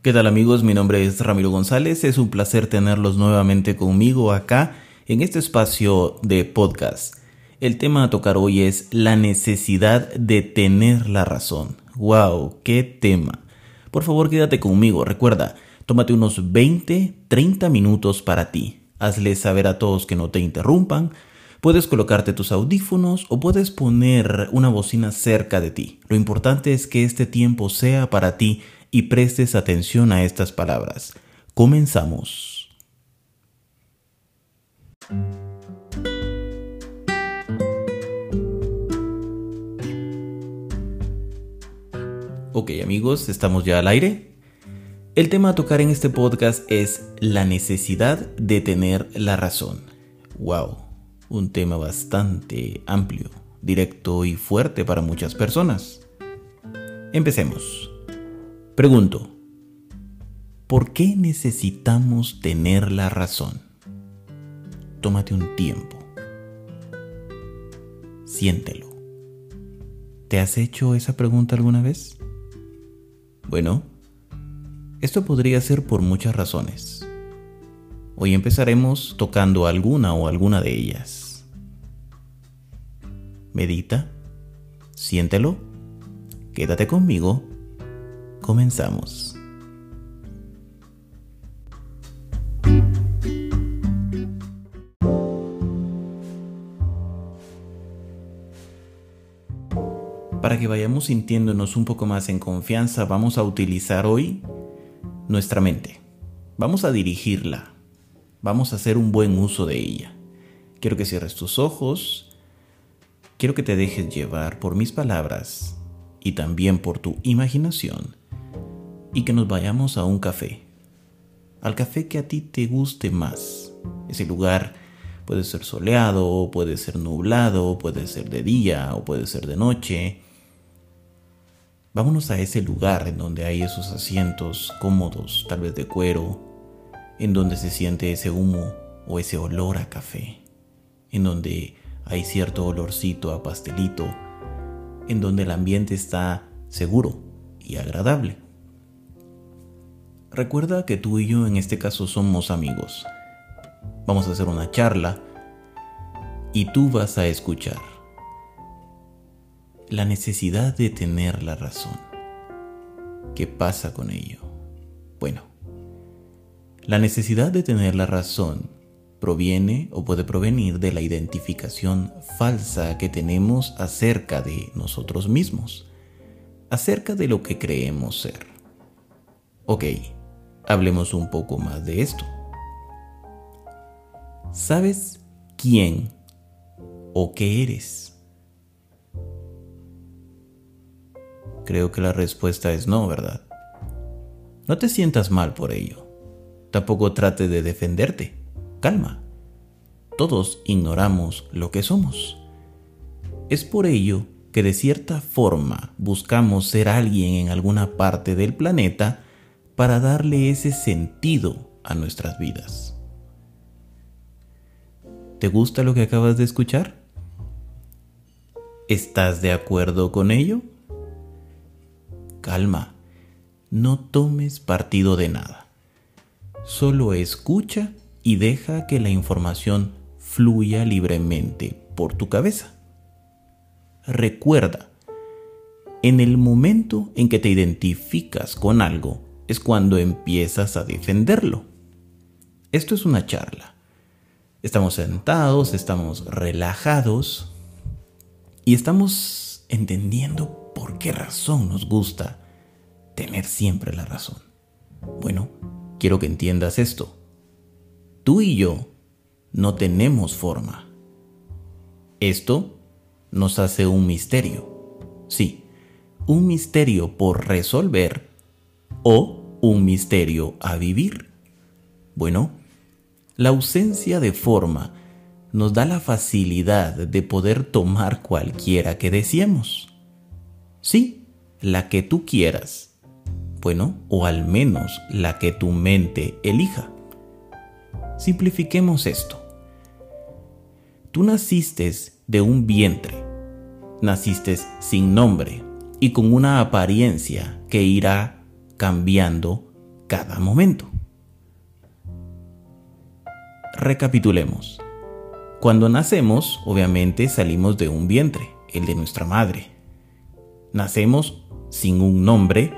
¿Qué tal amigos? Mi nombre es Ramiro González. Es un placer tenerlos nuevamente conmigo acá en este espacio de podcast. El tema a tocar hoy es la necesidad de tener la razón. ¡Wow! ¡Qué tema! Por favor, quédate conmigo. Recuerda, tómate unos 20, 30 minutos para ti. Hazle saber a todos que no te interrumpan. Puedes colocarte tus audífonos o puedes poner una bocina cerca de ti. Lo importante es que este tiempo sea para ti y prestes atención a estas palabras. Comenzamos. Ok amigos, estamos ya al aire. El tema a tocar en este podcast es la necesidad de tener la razón. ¡Wow! Un tema bastante amplio, directo y fuerte para muchas personas. Empecemos. Pregunto, ¿por qué necesitamos tener la razón? Tómate un tiempo. Siéntelo. ¿Te has hecho esa pregunta alguna vez? Bueno, esto podría ser por muchas razones. Hoy empezaremos tocando alguna o alguna de ellas. Medita, siéntelo, quédate conmigo Comenzamos. Para que vayamos sintiéndonos un poco más en confianza, vamos a utilizar hoy nuestra mente. Vamos a dirigirla. Vamos a hacer un buen uso de ella. Quiero que cierres tus ojos. Quiero que te dejes llevar por mis palabras y también por tu imaginación y que nos vayamos a un café. Al café que a ti te guste más. Ese lugar puede ser soleado, puede ser nublado, puede ser de día o puede ser de noche. Vámonos a ese lugar en donde hay esos asientos cómodos, tal vez de cuero, en donde se siente ese humo o ese olor a café, en donde hay cierto olorcito a pastelito, en donde el ambiente está seguro y agradable. Recuerda que tú y yo en este caso somos amigos. Vamos a hacer una charla y tú vas a escuchar. La necesidad de tener la razón. ¿Qué pasa con ello? Bueno, la necesidad de tener la razón proviene o puede provenir de la identificación falsa que tenemos acerca de nosotros mismos, acerca de lo que creemos ser. Ok, hablemos un poco más de esto. ¿Sabes quién o qué eres? Creo que la respuesta es no, ¿verdad? No te sientas mal por ello. Tampoco trate de defenderte. Calma. Todos ignoramos lo que somos. Es por ello que de cierta forma buscamos ser alguien en alguna parte del planeta para darle ese sentido a nuestras vidas. ¿Te gusta lo que acabas de escuchar? ¿Estás de acuerdo con ello? Calma, no tomes partido de nada. Solo escucha y deja que la información fluya libremente por tu cabeza. Recuerda, en el momento en que te identificas con algo, es cuando empiezas a defenderlo. Esto es una charla. Estamos sentados, estamos relajados y estamos entendiendo por qué razón nos gusta tener siempre la razón. Bueno, quiero que entiendas esto. Tú y yo no tenemos forma. Esto nos hace un misterio. Sí, un misterio por resolver o un misterio a vivir? Bueno, la ausencia de forma nos da la facilidad de poder tomar cualquiera que deseemos. Sí, la que tú quieras. Bueno, o al menos la que tu mente elija. Simplifiquemos esto. Tú naciste de un vientre, naciste sin nombre y con una apariencia que irá cambiando cada momento. Recapitulemos. Cuando nacemos, obviamente salimos de un vientre, el de nuestra madre. Nacemos sin un nombre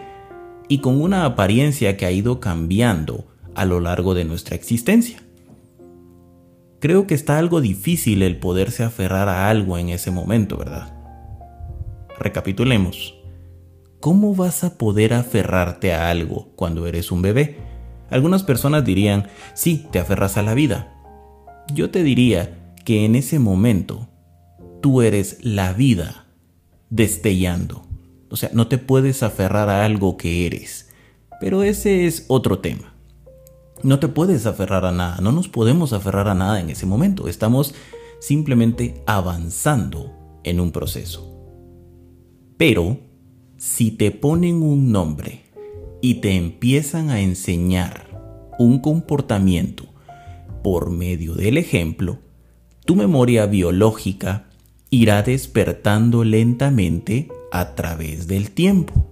y con una apariencia que ha ido cambiando a lo largo de nuestra existencia. Creo que está algo difícil el poderse aferrar a algo en ese momento, ¿verdad? Recapitulemos. ¿Cómo vas a poder aferrarte a algo cuando eres un bebé? Algunas personas dirían, sí, te aferras a la vida. Yo te diría que en ese momento tú eres la vida destellando. O sea, no te puedes aferrar a algo que eres. Pero ese es otro tema. No te puedes aferrar a nada, no nos podemos aferrar a nada en ese momento. Estamos simplemente avanzando en un proceso. Pero si te ponen un nombre y te empiezan a enseñar un comportamiento por medio del ejemplo, tu memoria biológica irá despertando lentamente a través del tiempo.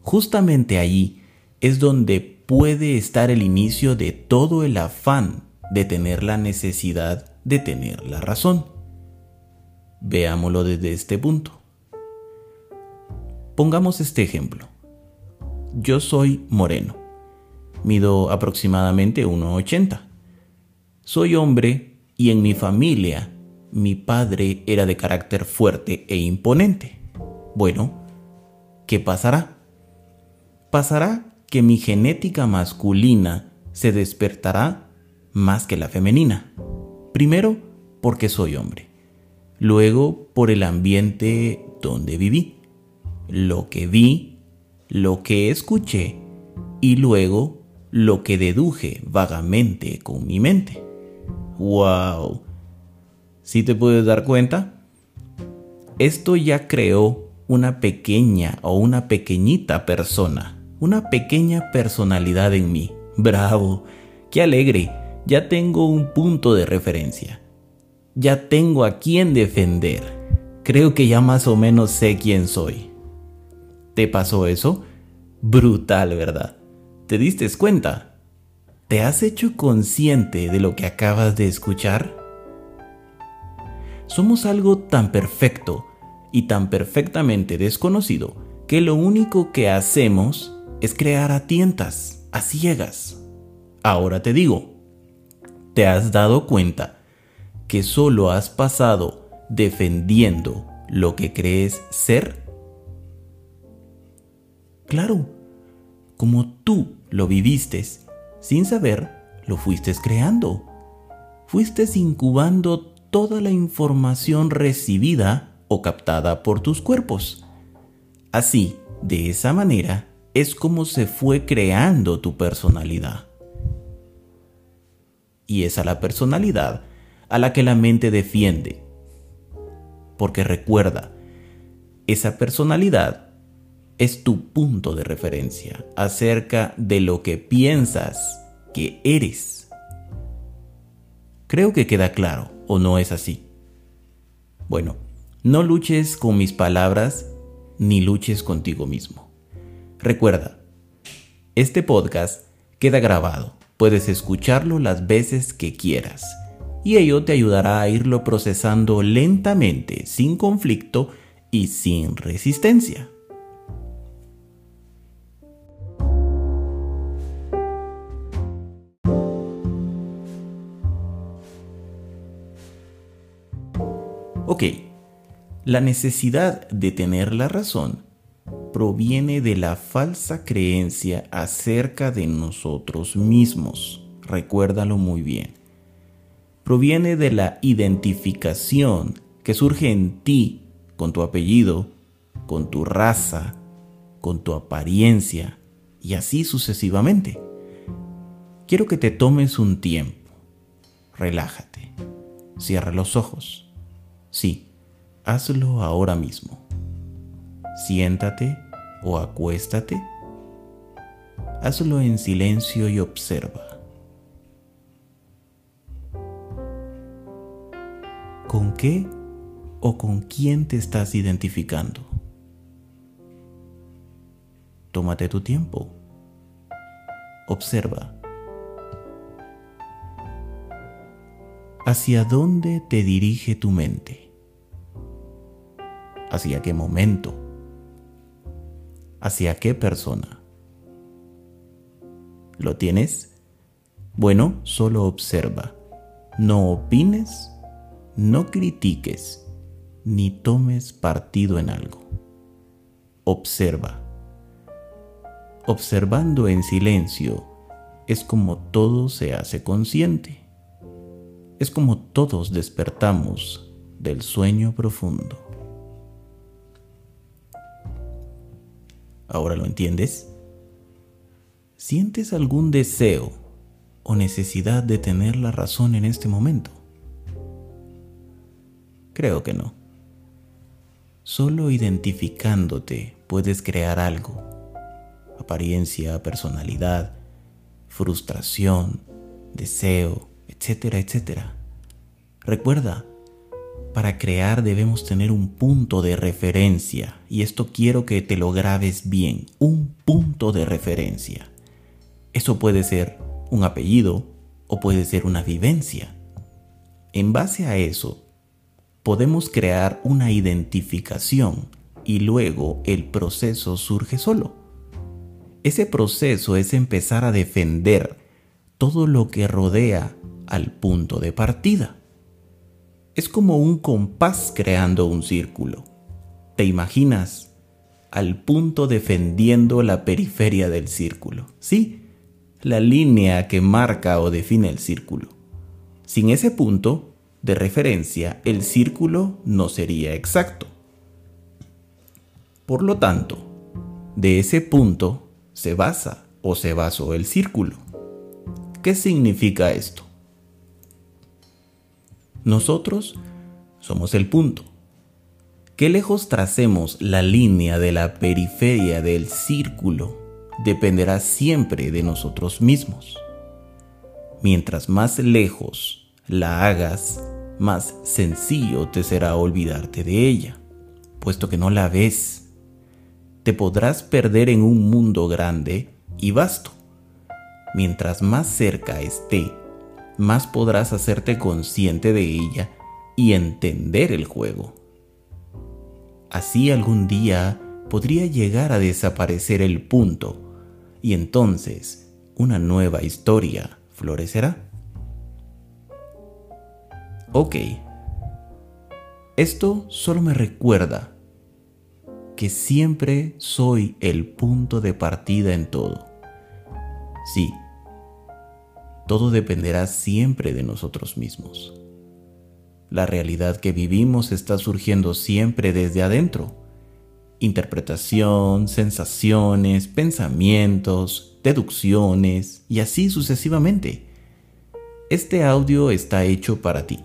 Justamente allí es donde puede estar el inicio de todo el afán de tener la necesidad de tener la razón. Veámoslo desde este punto. Pongamos este ejemplo. Yo soy moreno. Mido aproximadamente 1,80. Soy hombre y en mi familia mi padre era de carácter fuerte e imponente. Bueno, ¿qué pasará? Pasará que mi genética masculina se despertará más que la femenina. Primero, porque soy hombre. Luego, por el ambiente donde viví. Lo que vi, lo que escuché y luego lo que deduje vagamente con mi mente. ¡Wow! Si te puedes dar cuenta, esto ya creó una pequeña o una pequeñita persona, una pequeña personalidad en mí. Bravo, qué alegre, ya tengo un punto de referencia. Ya tengo a quién defender. Creo que ya más o menos sé quién soy. ¿Te pasó eso? Brutal, ¿verdad? ¿Te diste cuenta? ¿Te has hecho consciente de lo que acabas de escuchar? somos algo tan perfecto y tan perfectamente desconocido que lo único que hacemos es crear a tientas, a ciegas. Ahora te digo, ¿te has dado cuenta que solo has pasado defendiendo lo que crees ser? Claro, como tú lo viviste, sin saber, lo fuiste creando. Fuiste incubando toda la información recibida o captada por tus cuerpos. Así, de esa manera, es como se fue creando tu personalidad. Y es a la personalidad a la que la mente defiende. Porque recuerda, esa personalidad es tu punto de referencia acerca de lo que piensas que eres. Creo que queda claro o no es así? Bueno, no luches con mis palabras ni luches contigo mismo. Recuerda, este podcast queda grabado, puedes escucharlo las veces que quieras y ello te ayudará a irlo procesando lentamente, sin conflicto y sin resistencia. Ok, la necesidad de tener la razón proviene de la falsa creencia acerca de nosotros mismos. Recuérdalo muy bien. Proviene de la identificación que surge en ti con tu apellido, con tu raza, con tu apariencia y así sucesivamente. Quiero que te tomes un tiempo. Relájate. Cierra los ojos Sí, hazlo ahora mismo. Siéntate o acuéstate. Hazlo en silencio y observa. ¿Con qué o con quién te estás identificando? Tómate tu tiempo. observa. ¿Hacia dónde te dirige tu mente? ¿Hacia qué momento? ¿Hacia qué persona? ¿Lo tienes? Bueno, solo observa. No opines, no critiques, ni tomes partido en algo. Observa. Observando en silencio es como todo se hace consciente. Es como todos despertamos del sueño profundo. ¿Ahora lo entiendes? ¿Sientes algún deseo o necesidad de tener la razón en este momento? Creo que no. Solo identificándote puedes crear algo. Apariencia, personalidad, frustración, deseo, etcétera, etcétera. Recuerda, para crear debemos tener un punto de referencia y esto quiero que te lo grabes bien, un punto de referencia. Eso puede ser un apellido o puede ser una vivencia. En base a eso, podemos crear una identificación y luego el proceso surge solo. Ese proceso es empezar a defender todo lo que rodea al punto de partida. Es como un compás creando un círculo. ¿Te imaginas? Al punto defendiendo la periferia del círculo. Sí, la línea que marca o define el círculo. Sin ese punto de referencia, el círculo no sería exacto. Por lo tanto, de ese punto se basa o se basó el círculo. ¿Qué significa esto? Nosotros somos el punto. Qué lejos tracemos la línea de la periferia del círculo dependerá siempre de nosotros mismos. Mientras más lejos la hagas, más sencillo te será olvidarte de ella, puesto que no la ves. Te podrás perder en un mundo grande y vasto. Mientras más cerca esté, más podrás hacerte consciente de ella y entender el juego. Así algún día podría llegar a desaparecer el punto y entonces una nueva historia florecerá. Ok, esto solo me recuerda que siempre soy el punto de partida en todo. Sí, todo dependerá siempre de nosotros mismos. La realidad que vivimos está surgiendo siempre desde adentro interpretación, sensaciones, pensamientos, deducciones y así sucesivamente. Este audio está hecho para ti,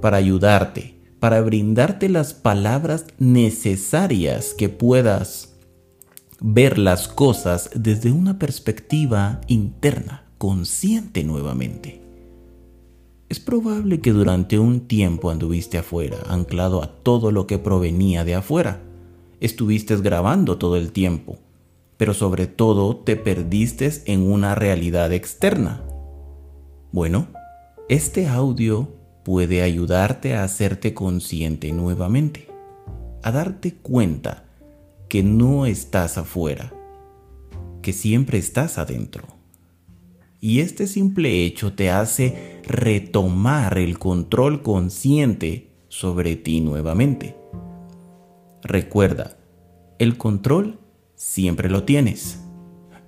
para ayudarte, para brindarte las palabras necesarias que puedas ver las cosas desde una perspectiva interna, consciente nuevamente. Es probable que durante un tiempo anduviste afuera, anclado a todo lo que provenía de afuera estuviste grabando todo el tiempo, pero sobre todo te perdiste en una realidad externa. Bueno, este audio puede ayudarte a hacerte consciente nuevamente, a darte cuenta que no estás afuera, que siempre estás adentro. Y este simple hecho te hace retomar el control consciente sobre ti nuevamente. Recuerda, el control siempre lo tienes,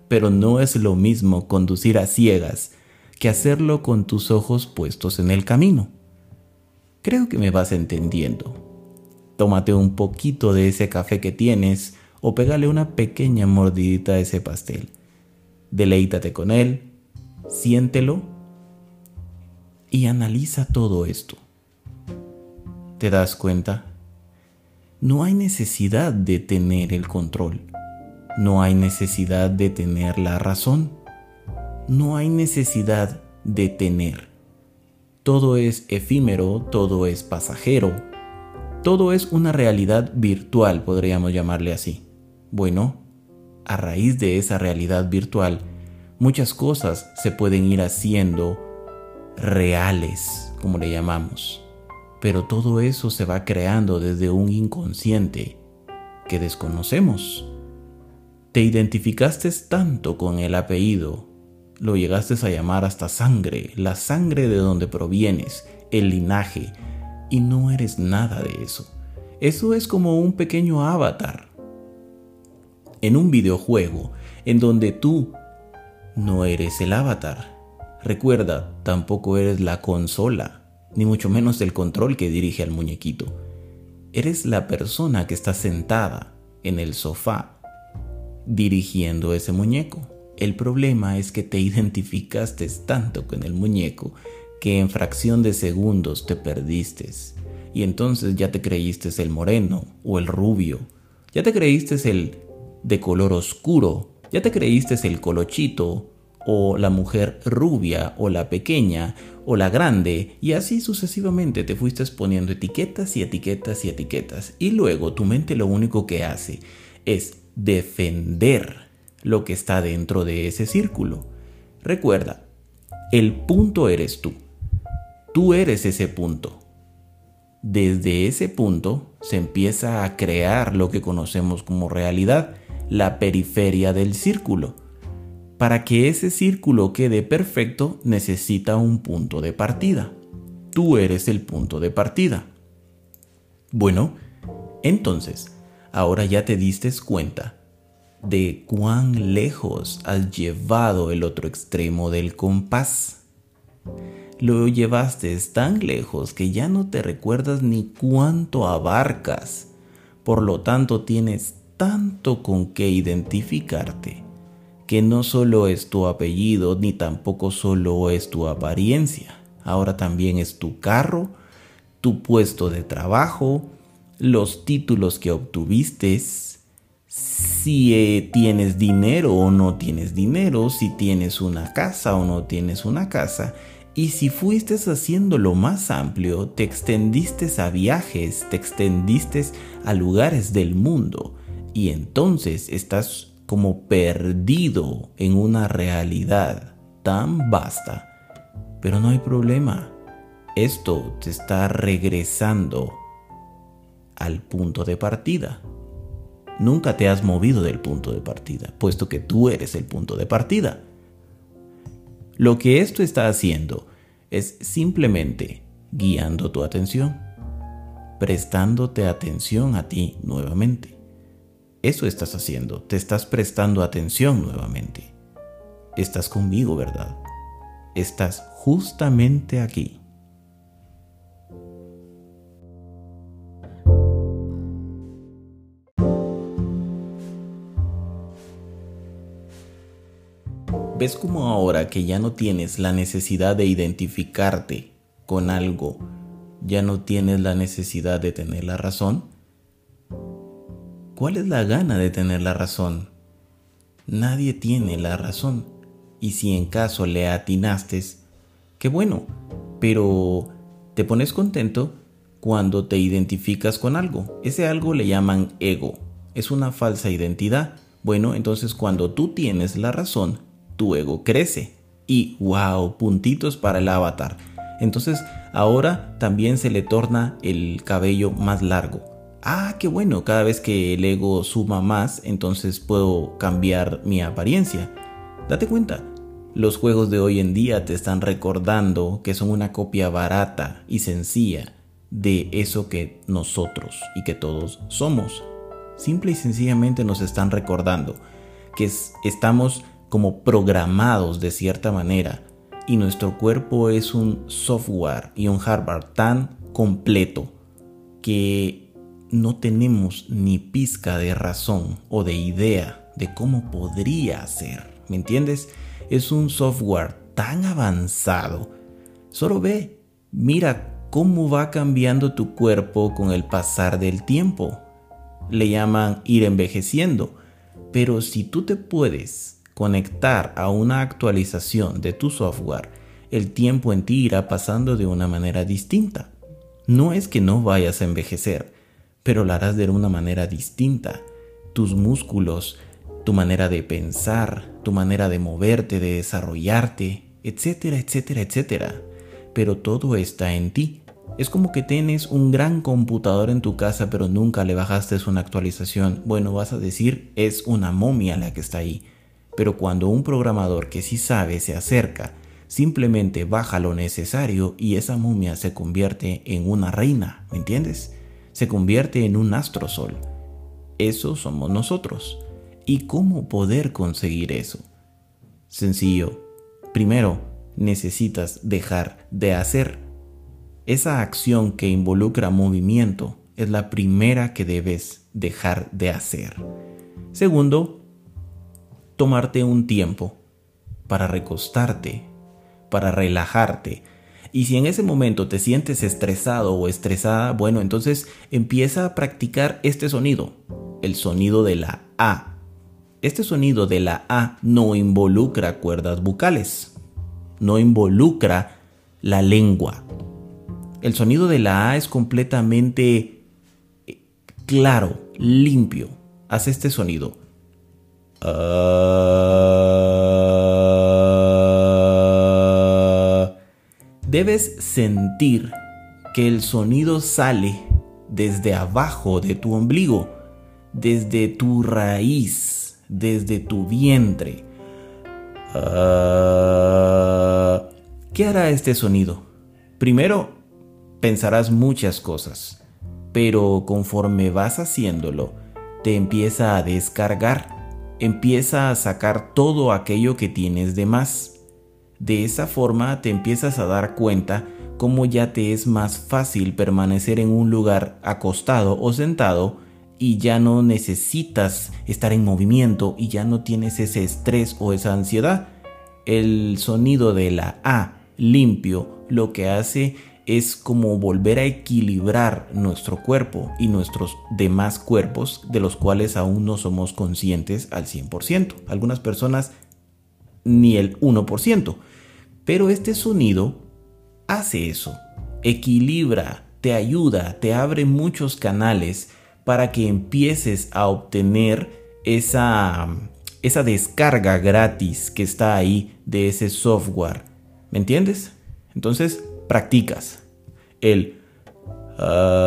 pero no es lo mismo conducir a ciegas que hacerlo con tus ojos puestos en el camino. Creo que me vas entendiendo. Tómate un poquito de ese café que tienes o pégale una pequeña mordidita a ese pastel. Deleítate con él, siéntelo y analiza todo esto. ¿Te das cuenta? no hay necesidad de tener el control, no hay necesidad de tener la razón, no hay necesidad de tener. Todo es efímero, todo es pasajero, todo es una realidad virtual, podríamos llamarle así. Bueno, a raíz de esa realidad virtual, Muchas cosas se pueden ir haciendo reales, como le llamamos. Pero todo eso se va creando desde un inconsciente que desconocemos. Te identificaste tanto con el apellido, lo llegaste a llamar hasta sangre, la sangre de donde provienes, el linaje, y no eres nada de eso. Eso es como un pequeño avatar en un videojuego en donde tú no eres el avatar. Recuerda, tampoco eres la consola, ni mucho menos el control que dirige al muñequito. Eres la persona que está sentada en el sofá dirigiendo ese muñeco. El problema es que te identificaste tanto con el muñeco que en fracción de segundos te perdiste. Y entonces ya te creíste el moreno o el rubio. Ya te creíste el de color oscuro. Ya te creíste el colochito o la mujer rubia o la pequeña o la grande y así sucesivamente te fuiste poniendo etiquetas y etiquetas y etiquetas y luego tu mente lo único que hace es defender lo que está dentro de ese círculo. Recuerda, el punto eres tú. Tú eres ese punto. Desde ese punto se empieza a crear lo que conocemos como realidad, la periferia del círculo. Para que ese círculo quede perfecto necesita un punto de partida. Tú eres el punto de partida. Bueno, entonces, ahora ya te diste cuenta de cuán lejos has llevado el otro extremo del compás. Lo llevaste tan lejos que ya no te recuerdas ni cuánto abarcas. Por lo tanto, tienes tanto con qué identificarte, que no solo es tu apellido ni tampoco solo es tu apariencia. Ahora también es tu carro, tu puesto de trabajo, los títulos que obtuviste, si eh, tienes dinero o no tienes dinero, si tienes una casa o no tienes una casa. Y si fuiste haciendo lo más amplio, te extendiste a viajes, te extendiste a lugares del mundo. Y entonces estás como perdido en una realidad tan vasta. Pero no hay problema. Esto te está regresando al punto de partida. Nunca te has movido del punto de partida, puesto que tú eres el punto de partida. Lo que esto está haciendo es simplemente guiando tu atención, prestándote atención a ti nuevamente. Eso estás haciendo, te estás prestando atención nuevamente. Estás conmigo, ¿verdad? Estás justamente aquí. ¿Ves como ahora que ya no tienes la necesidad de identificarte con algo, ya no tienes la necesidad de tener la razón? ¿Cuál es la gana de tener la razón? Nadie tiene la razón. Y si en caso le atinaste, qué bueno, pero te pones contento cuando te identificas con algo. Ese algo le llaman ego. Es una falsa identidad. Bueno, entonces cuando tú tienes la razón, tu ego crece. Y wow, puntitos para el avatar. Entonces ahora también se le torna el cabello más largo. Ah, qué bueno, cada vez que el ego suma más, entonces puedo cambiar mi apariencia. Date cuenta, los juegos de hoy en día te están recordando que son una copia barata y sencilla de eso que nosotros y que todos somos. Simple y sencillamente nos están recordando que estamos como programados de cierta manera y nuestro cuerpo es un software y un hardware tan completo que no tenemos ni pizca de razón o de idea de cómo podría ser. ¿Me entiendes? Es un software tan avanzado. Solo ve, mira cómo va cambiando tu cuerpo con el pasar del tiempo. Le llaman ir envejeciendo. Pero si tú te puedes conectar a una actualización de tu software, el tiempo en ti irá pasando de una manera distinta. No es que no vayas a envejecer, pero lo harás de una manera distinta. Tus músculos tu manera de pensar, tu manera de moverte, de desarrollarte, etcétera, etcétera, etcétera. Pero todo está en ti. Es como que tienes un gran computador en tu casa pero nunca le bajaste una actualización. Bueno, vas a decir es una momia la que está ahí. Pero cuando un programador que sí sabe se acerca, simplemente baja lo necesario y esa momia se convierte en una reina, ¿me entiendes? Se convierte en un astrosol. Eso somos nosotros. ¿Y cómo poder conseguir eso? Sencillo. Primero, necesitas dejar de hacer. Esa acción que involucra movimiento es la primera que debes dejar de hacer. Segundo, tomarte un tiempo para recostarte, para relajarte. Y si en ese momento te sientes estresado o estresada, bueno, entonces empieza a practicar este sonido, el sonido de la A. Este sonido de la A no involucra cuerdas bucales, no involucra la lengua. El sonido de la A es completamente eh, claro, limpio. Haz este sonido. Debes sentir que el sonido sale desde abajo de tu ombligo, desde tu raíz, desde tu vientre. ¿Qué hará este sonido? Primero, pensarás muchas cosas, pero conforme vas haciéndolo, te empieza a descargar empieza a sacar todo aquello que tienes de más. De esa forma te empiezas a dar cuenta cómo ya te es más fácil permanecer en un lugar acostado o sentado y ya no necesitas estar en movimiento y ya no tienes ese estrés o esa ansiedad. El sonido de la A limpio lo que hace es como volver a equilibrar nuestro cuerpo y nuestros demás cuerpos de los cuales aún no somos conscientes al 100%. Algunas personas ni el 1%. Pero este sonido hace eso, equilibra, te ayuda, te abre muchos canales para que empieces a obtener esa, esa descarga gratis que está ahí de ese software. ¿Me entiendes? Entonces, practicas. El ah,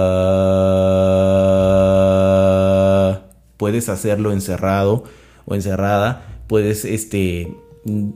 puedes hacerlo encerrado o encerrada, puedes este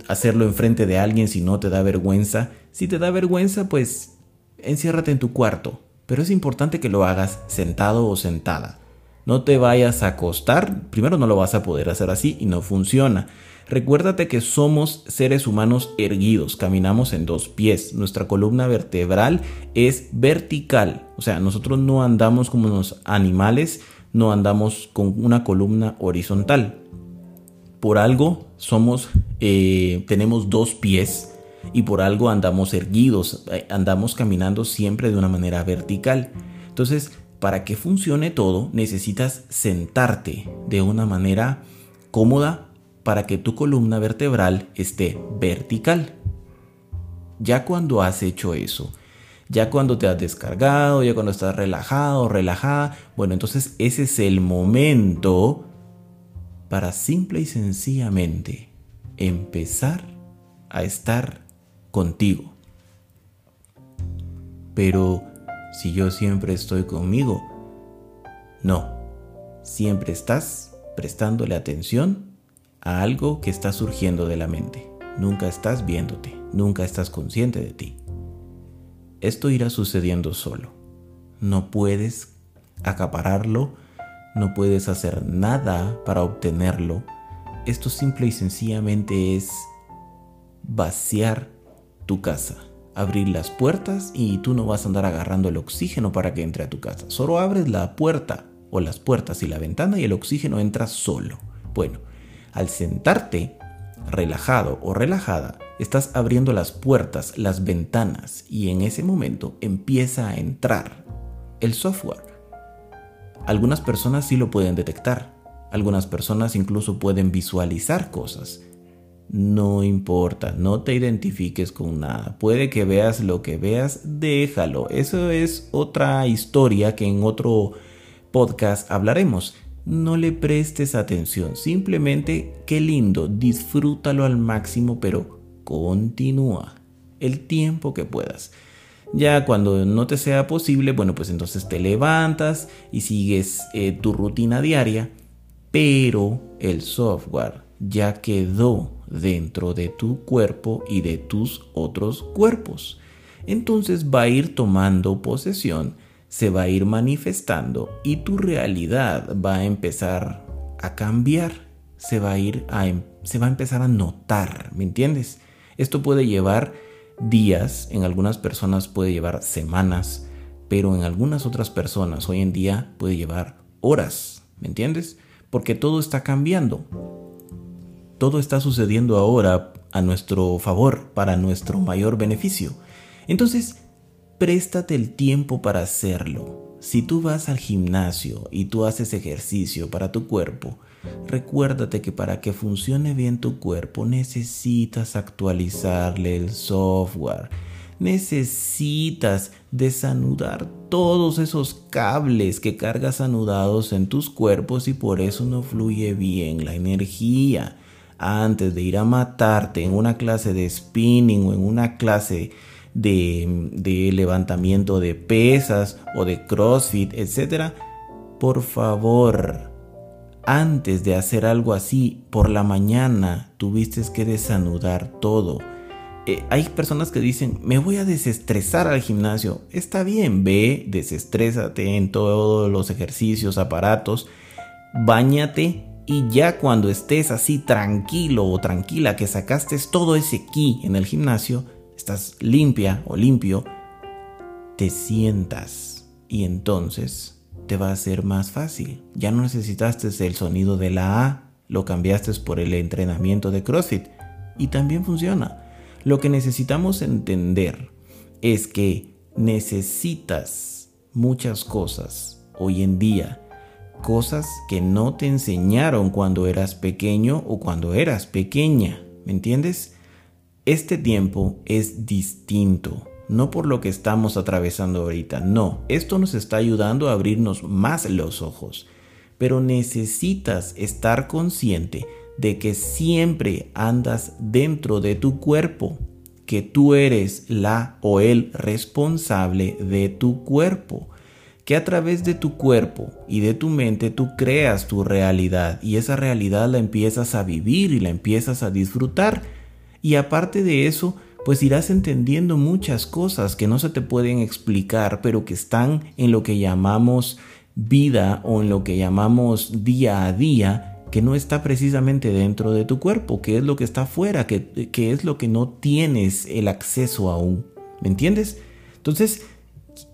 hacerlo enfrente de alguien si no te da vergüenza. Si te da vergüenza, pues enciérrate en tu cuarto, pero es importante que lo hagas sentado o sentada. No te vayas a acostar, primero no lo vas a poder hacer así y no funciona. Recuérdate que somos seres humanos erguidos, caminamos en dos pies, nuestra columna vertebral es vertical, o sea, nosotros no andamos como los animales, no andamos con una columna horizontal. Por algo somos, eh, tenemos dos pies y por algo andamos erguidos, eh, andamos caminando siempre de una manera vertical. Entonces, para que funcione todo, necesitas sentarte de una manera cómoda para que tu columna vertebral esté vertical. Ya cuando has hecho eso, ya cuando te has descargado, ya cuando estás relajado, relajada, bueno, entonces ese es el momento para simple y sencillamente empezar a estar contigo. Pero si yo siempre estoy conmigo, no, siempre estás prestándole atención a algo que está surgiendo de la mente. Nunca estás viéndote, nunca estás consciente de ti. Esto irá sucediendo solo. No puedes acapararlo, no puedes hacer nada para obtenerlo. Esto simple y sencillamente es vaciar tu casa, abrir las puertas y tú no vas a andar agarrando el oxígeno para que entre a tu casa. Solo abres la puerta o las puertas y la ventana y el oxígeno entra solo. Bueno, al sentarte relajado o relajada, estás abriendo las puertas, las ventanas y en ese momento empieza a entrar el software. Algunas personas sí lo pueden detectar, algunas personas incluso pueden visualizar cosas. No importa, no te identifiques con nada. Puede que veas lo que veas, déjalo. Eso es otra historia que en otro podcast hablaremos. no le prestes atención. Simplemente, qué lindo, disfrútalo al máximo, pero continúa el tiempo que puedas. Ya cuando no te sea posible, bueno, pues entonces te levantas y sigues eh, tu rutina diaria, pero el software ya quedó dentro de tu cuerpo y de tus otros cuerpos. Entonces va a ir tomando posesión, se va a ir manifestando y tu realidad va a empezar a cambiar, se va a ir a, em, se va a empezar a notar, ¿me entiendes? Esto puede llevar días, en algunas personas puede llevar semanas, pero en algunas otras personas hoy en día puede llevar horas, ¿me entiendes? Porque todo está cambiando. Todo está sucediendo ahora a nuestro favor, para nuestro mayor beneficio. Entonces, préstate el tiempo para hacerlo. Si tú vas al gimnasio y tú haces ejercicio para tu cuerpo, Recuérdate que para que funcione bien tu cuerpo necesitas actualizarle el software. Necesitas desanudar todos esos cables que cargas anudados en tus cuerpos y por eso no fluye bien la energía. Antes de ir a matarte en una clase de spinning o en una clase de, levantamiento de pesas o de CrossFit, etc., por favor, antes de hacer algo así por la mañana tuviste que desanudar todo. Eh, hay personas que dicen, me voy a desestresar al gimnasio. Está bien, ve, desestrésate en todos los ejercicios, aparatos, bañate y ya cuando estés así tranquilo o tranquila que sacaste todo ese ki en el gimnasio, estás limpia o limpio, te sientas y entonces te va a ser más fácil. Ya no necesitaste el sonido de la A, lo cambiaste por el entrenamiento de CrossFit y también funciona. Lo que necesitamos entender es que necesitas muchas cosas hoy en día, cosas que no te enseñaron cuando eras pequeño o cuando eras pequeña, ¿me entiendes? Este tiempo es distinto no por lo que estamos atravesando ahorita, no, esto nos está ayudando a abrirnos más los ojos, pero necesitas estar consciente de que siempre andas dentro de tu cuerpo, que tú eres la o el responsable de tu cuerpo, que a través de tu cuerpo y de tu mente tú creas tu realidad y esa realidad la empiezas a vivir y la empiezas a disfrutar. Y aparte de eso, pues irás entendiendo muchas cosas que no se te pueden explicar, pero que están en lo que llamamos vida o en lo que llamamos día a día, que no está precisamente dentro de tu cuerpo, que es lo que está afuera, que, es lo que no tienes el acceso aún. ¿Me entiendes? Entonces,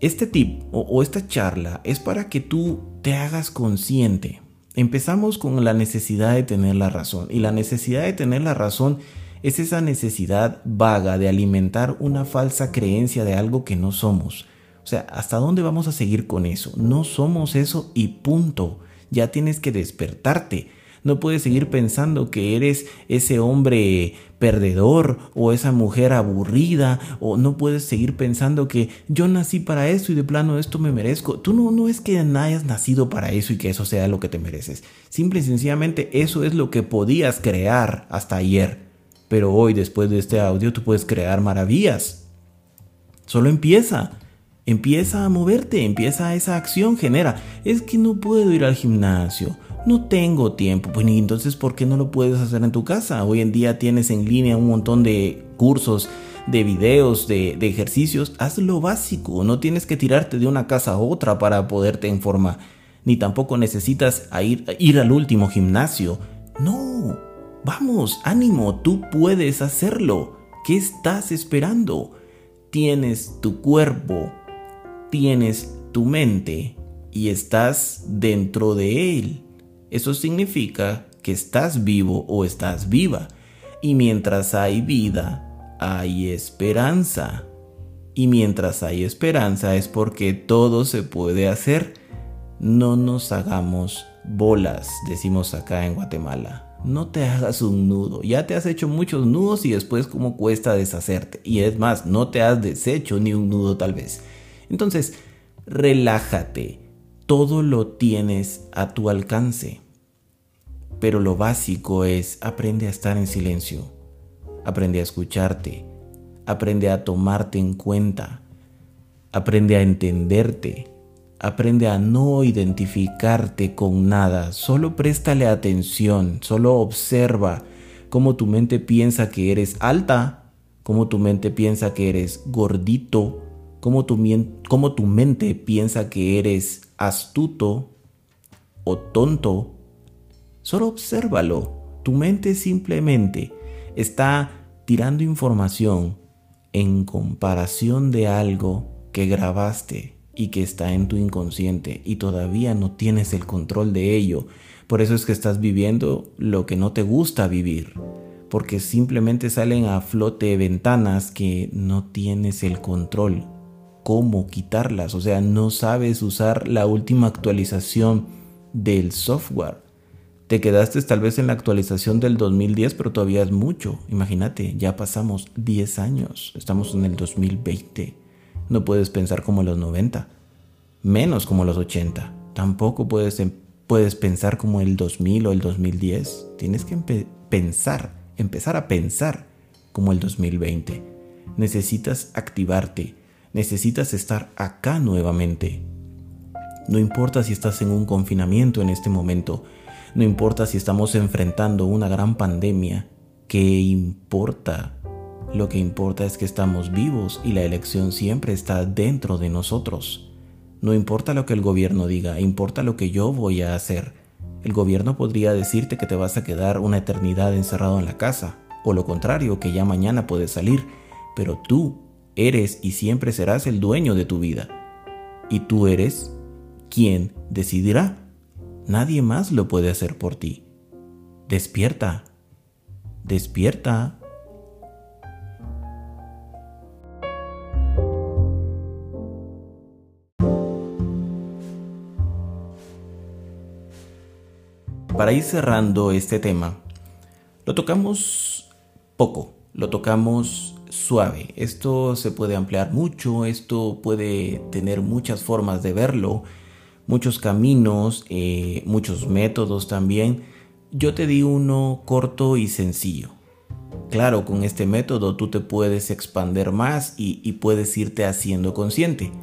este tip o, o esta charla es para que tú te hagas consciente. Empezamos con la necesidad de tener la razón y la necesidad de tener la razón es esa necesidad vaga de alimentar una falsa creencia de algo que no somos. O sea, ¿hasta dónde vamos a seguir con eso? No somos eso y punto. Ya tienes que despertarte. No puedes seguir pensando que eres ese hombre perdedor o esa mujer aburrida o no puedes seguir pensando que yo nací para eso y de plano esto me merezco. Tú no, no es que hayas nacido para eso y que eso sea lo que te mereces. Simple y sencillamente eso es lo que podías crear hasta ayer. Pero hoy, después de este audio, tú puedes crear maravillas. Solo empieza. Empieza a moverte, empieza esa acción, genera. Es que no puedo ir al gimnasio, no tengo tiempo. Pues entonces, ¿por qué no lo puedes hacer en tu casa? Hoy en día tienes en línea un montón de cursos, de videos, de, ejercicios. Haz lo básico, no tienes que tirarte de una casa a otra para poderte informar. Ni tampoco necesitas ir al último gimnasio. No, Vamos, ánimo, tú puedes hacerlo. ¿Qué estás esperando? Tienes tu cuerpo, tienes tu mente y estás dentro de él. Eso significa que estás vivo o estás viva. Y mientras hay vida, hay esperanza. Y mientras hay esperanza es porque todo se puede hacer. No nos hagamos bolas, decimos acá en Guatemala no te hagas un nudo. Ya te has hecho muchos nudos y después cómo cuesta deshacerte. Y es más, no te has deshecho ni un nudo tal vez. Entonces, relájate. todo lo tienes a tu alcance. Pero lo básico es aprende a estar en silencio, aprende a escucharte, aprende a tomarte en cuenta, aprende a entenderte, aprende a no identificarte con nada, solo préstale atención, solo observa cómo tu mente piensa que eres alta, cómo tu mente piensa que eres gordito, cómo tu, mente piensa que eres astuto o tonto. Solo obsérvalo. Tu mente simplemente está tirando información en comparación de algo que grabaste y que está en tu inconsciente y todavía no tienes el control de ello. Por eso es que estás viviendo lo que no te gusta vivir. Porque simplemente salen a flote ventanas que no tienes el control. ¿Cómo quitarlas? O sea, no sabes usar la última actualización del software. Te quedaste tal vez en la actualización del 2010, pero todavía es mucho. Imagínate, ya pasamos 10 años. Estamos en el 2020. No puedes pensar como los 90, menos como los 80. Tampoco puedes, em, puedes pensar como el 2000 o el 2010. Tienes que pensar, empezar a pensar como el 2020. Necesitas activarte, necesitas estar acá nuevamente. No importa si estás en un confinamiento en este momento, no importa si estamos enfrentando una gran pandemia, ¿qué importa? Lo que importa es que estamos vivos y la elección siempre está dentro de nosotros. No importa lo que el gobierno diga, importa lo que yo voy a hacer. El gobierno podría decirte que te vas a quedar una eternidad encerrado en la casa, o lo contrario, que ya mañana puedes salir, pero tú eres y siempre serás el dueño de tu vida. Y tú eres quien decidirá. Nadie más lo puede hacer por ti. Despierta. Despierta. Para ir cerrando este tema, lo tocamos poco, lo tocamos suave. Esto se puede ampliar mucho, esto puede tener muchas formas de verlo muchos caminos, eh, muchos métodos también. Yo te di uno corto y sencillo. Claro, con este método tú te puedes expander más y, y puedes irte haciendo consciente.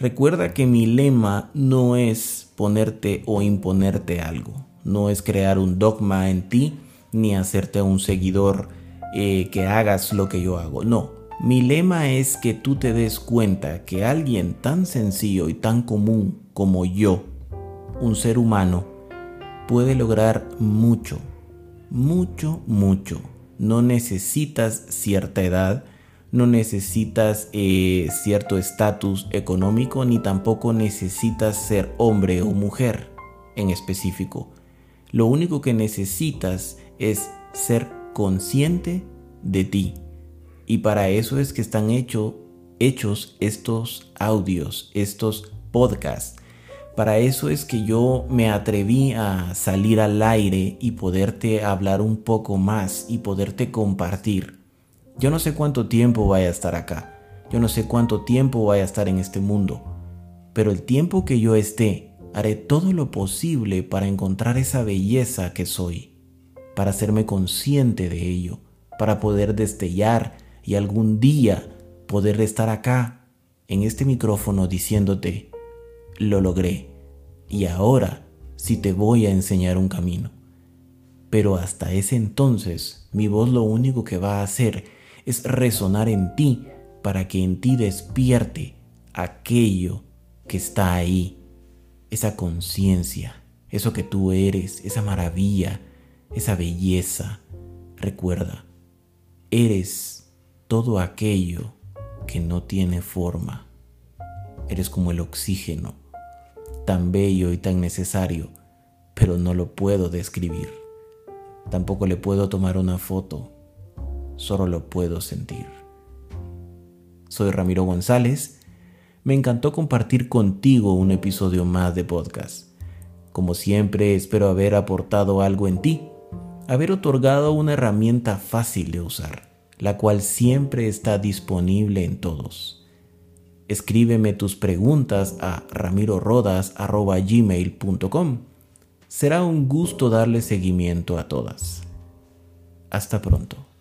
Recuerda que mi lema no es ponerte o imponerte algo, no es crear un dogma en ti ni hacerte un seguidor eh, que hagas lo que yo hago. No, mi lema es que tú te des cuenta que alguien tan sencillo y tan común como yo, un ser humano, puede lograr mucho, mucho, mucho. No necesitas cierta edad, no necesitas eh, cierto estatus económico, ni tampoco necesitas ser hombre o mujer en específico. Lo único que necesitas es ser consciente de ti. Y para eso es que están hecho, hechos estos audios, estos podcasts, para eso es que yo me atreví a salir al aire y poderte hablar un poco más y poderte compartir. Yo no sé cuánto tiempo vaya a estar acá, yo no sé cuánto tiempo vaya a estar en este mundo, pero el tiempo que yo esté, haré todo lo posible para encontrar esa belleza que soy, para hacerme consciente de ello, para poder destellar y algún día poder estar acá, en este micrófono, diciéndote, lo logré. Y ahora sí te voy a enseñar un camino. Pero hasta ese entonces, mi voz lo único que va a hacer es resonar en ti para que en ti despierte aquello que está ahí, esa conciencia, eso que tú eres, esa maravilla, esa belleza. Recuerda, eres todo aquello que no tiene forma. Eres como el oxígeno tan bello y tan necesario, pero no lo puedo describir. Tampoco le puedo tomar una foto, solo lo puedo sentir. Soy Ramiro González, me encantó compartir contigo un episodio más de podcast. Como siempre, espero haber aportado algo en ti, haber otorgado una herramienta fácil de usar, la cual siempre está disponible en todos escríbeme tus preguntas a ramirorodas.gmail.com. Será un gusto darle seguimiento a todas. Hasta pronto.